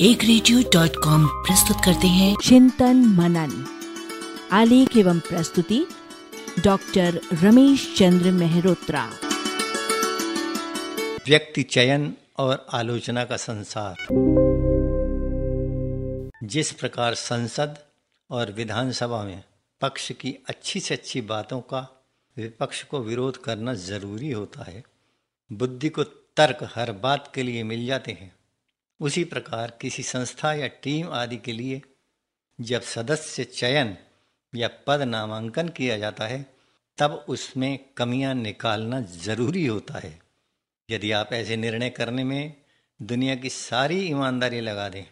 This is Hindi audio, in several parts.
एक रेडियो डॉट कॉम प्रस्तुत करते हैं। चिंतन मनन आलेख एवं प्रस्तुति डॉक्टर रमेश चंद्र मेहरोत्रा। व्यक्ति चयन और आलोचना का संसार। जिस प्रकार संसद और विधानसभा में पक्ष की अच्छी से अच्छी बातों का विपक्ष को विरोध करना ज़रूरी होता है बुद्धि को तर्क हर बात के लिए मिल जाते हैं। उसी प्रकार किसी संस्था या टीम आदि के लिए जब सदस्य चयन या पद नामांकन किया जाता है, तब उसमें कमियाँ निकालना ज़रूरी होता है। यदि आप ऐसे निर्णय करने में दुनिया की सारी ईमानदारी लगा दें,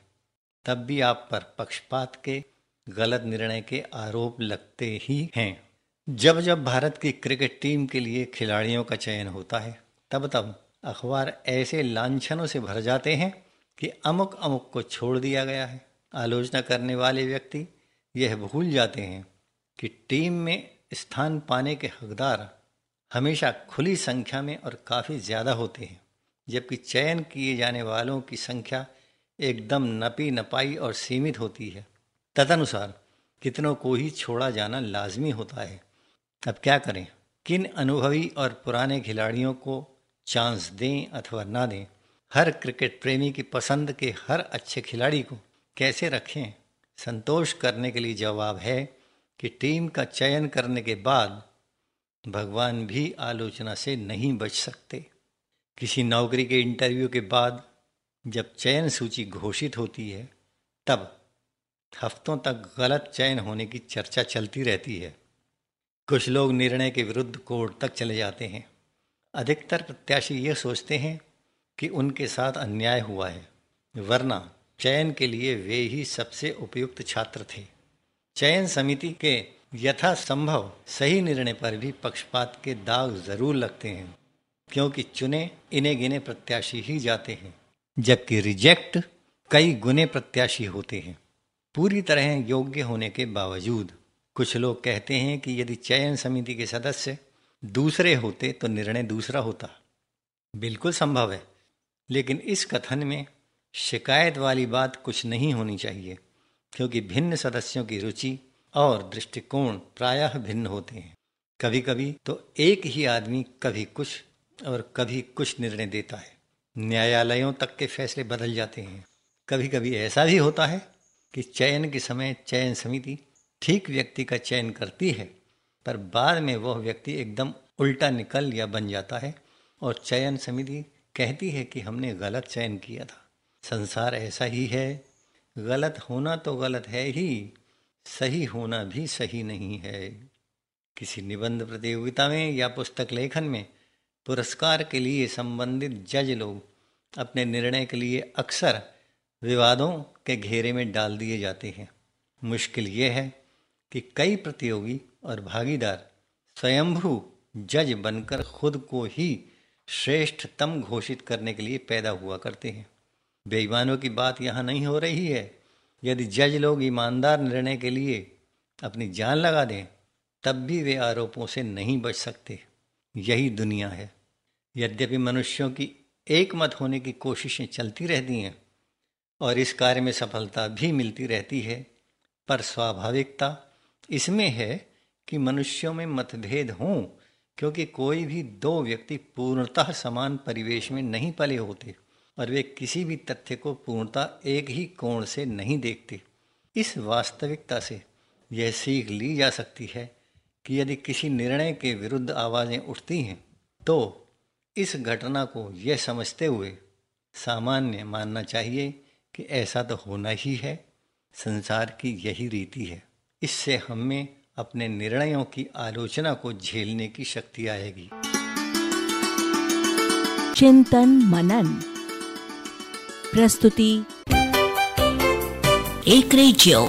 तब भी आप पर पक्षपात के, गलत निर्णय के आरोप लगते ही हैं। जब जब भारत की क्रिकेट टीम के लिए खिलाड़ियों का चयन होता है, तब तब अखबार ऐसे लांछनों से भर जाते हैं कि अमुक अमुक को छोड़ दिया गया है। आलोचना करने वाले व्यक्ति यह भूल जाते हैं कि टीम में स्थान पाने के हकदार हमेशा खुली संख्या में और काफ़ी ज़्यादा होते हैं, जबकि चयन किए जाने वालों की संख्या एकदम नपी नपाई और सीमित होती है। तदनुसार कितनों को ही छोड़ा जाना लाजमी होता है। अब क्या करें? किन अनुभवी और पुराने खिलाड़ियों को चांस दें अथवा ना दें? हर क्रिकेट प्रेमी की पसंद के हर अच्छे खिलाड़ी को कैसे रखें? संतोष करने के लिए जवाब है कि टीम का चयन करने के बाद भगवान भी आलोचना से नहीं बच सकते। किसी नौकरी के इंटरव्यू के बाद जब चयन सूची घोषित होती है, तब हफ्तों तक गलत चयन होने की चर्चा चलती रहती है। कुछ लोग निर्णय के विरुद्ध कोर्ट तक चले जाते हैं। अधिकतर प्रत्याशी ये सोचते हैं कि उनके साथ अन्याय हुआ है, वरना चयन के लिए वे ही सबसे उपयुक्त छात्र थे। चयन समिति के यथासंभव सही निर्णय पर भी पक्षपात के दाग ज़रूर लगते हैं, क्योंकि चुने इन्हें गिने प्रत्याशी ही जाते हैं, जबकि रिजेक्ट कई गुने प्रत्याशी होते हैं। पूरी तरह योग्य होने के बावजूद, कुछ लोग कहते हैं कि यदि चयन समिति के सदस्य दूसरे होते तो निर्णय दूसरा होता। बिल्कुल संभव है। लेकिन इस कथन में शिकायत वाली बात कुछ नहीं होनी चाहिए, क्योंकि भिन्न सदस्यों की रुचि और दृष्टिकोण प्रायः भिन्न होते हैं। कभी कभी तो एक ही आदमी कभी कुछ और कभी कुछ निर्णय देता है। न्यायालयों तक के फैसले बदल जाते हैं। कभी कभी ऐसा भी होता है कि चयन के समय चयन समिति ठीक व्यक्ति का चयन करती है, पर बाद में वह व्यक्ति एकदम उल्टा निकल या बन जाता है और चयन समिति कहती है कि हमने गलत चयन किया था। संसार ऐसा ही है। गलत होना तो गलत है ही, सही होना भी सही नहीं है। किसी निबंध प्रतियोगिता में या पुस्तक लेखन में पुरस्कार के लिए संबंधित जज लोग अपने निर्णय के लिए अक्सर विवादों के घेरे में डाल दिए जाते हैं। मुश्किल ये है कि कई प्रतियोगी और भागीदार स्वयंभू जज बनकर खुद को ही श्रेष्ठतम घोषित करने के लिए पैदा हुआ करते हैं। बेईमानों की बात यहाँ नहीं हो रही है। यदि जज लोग ईमानदार निर्णय के लिए अपनी जान लगा दें, तब भी वे आरोपों से नहीं बच सकते। यही दुनिया है। यद्यपि मनुष्यों की एक मत होने की कोशिशें चलती रहती हैं, और इस कार्य में सफलता भी मिलती रहती है, पर स्वाभाविकता इसमें है कि मनुष्यों में मतभेद हों क्योंकि कोई भी दो व्यक्ति पूर्णतः समान परिवेश में नहीं पले होते और वे किसी भी तथ्य को पूर्णतः एक ही कोण से नहीं देखते। इस वास्तविकता से यह सीख ली जा सकती है कि यदि किसी निर्णय के विरुद्ध आवाज़ें उठती हैं तो इस घटना को यह समझते हुए सामान्य मानना चाहिए कि ऐसा तो होना ही है, संसार की यही रीति है। इससे हमें अपने निर्णयों की आलोचना को झेलने की शक्ति आएगी। चिंतन मनन। प्रस्तुति। एक रेडियो।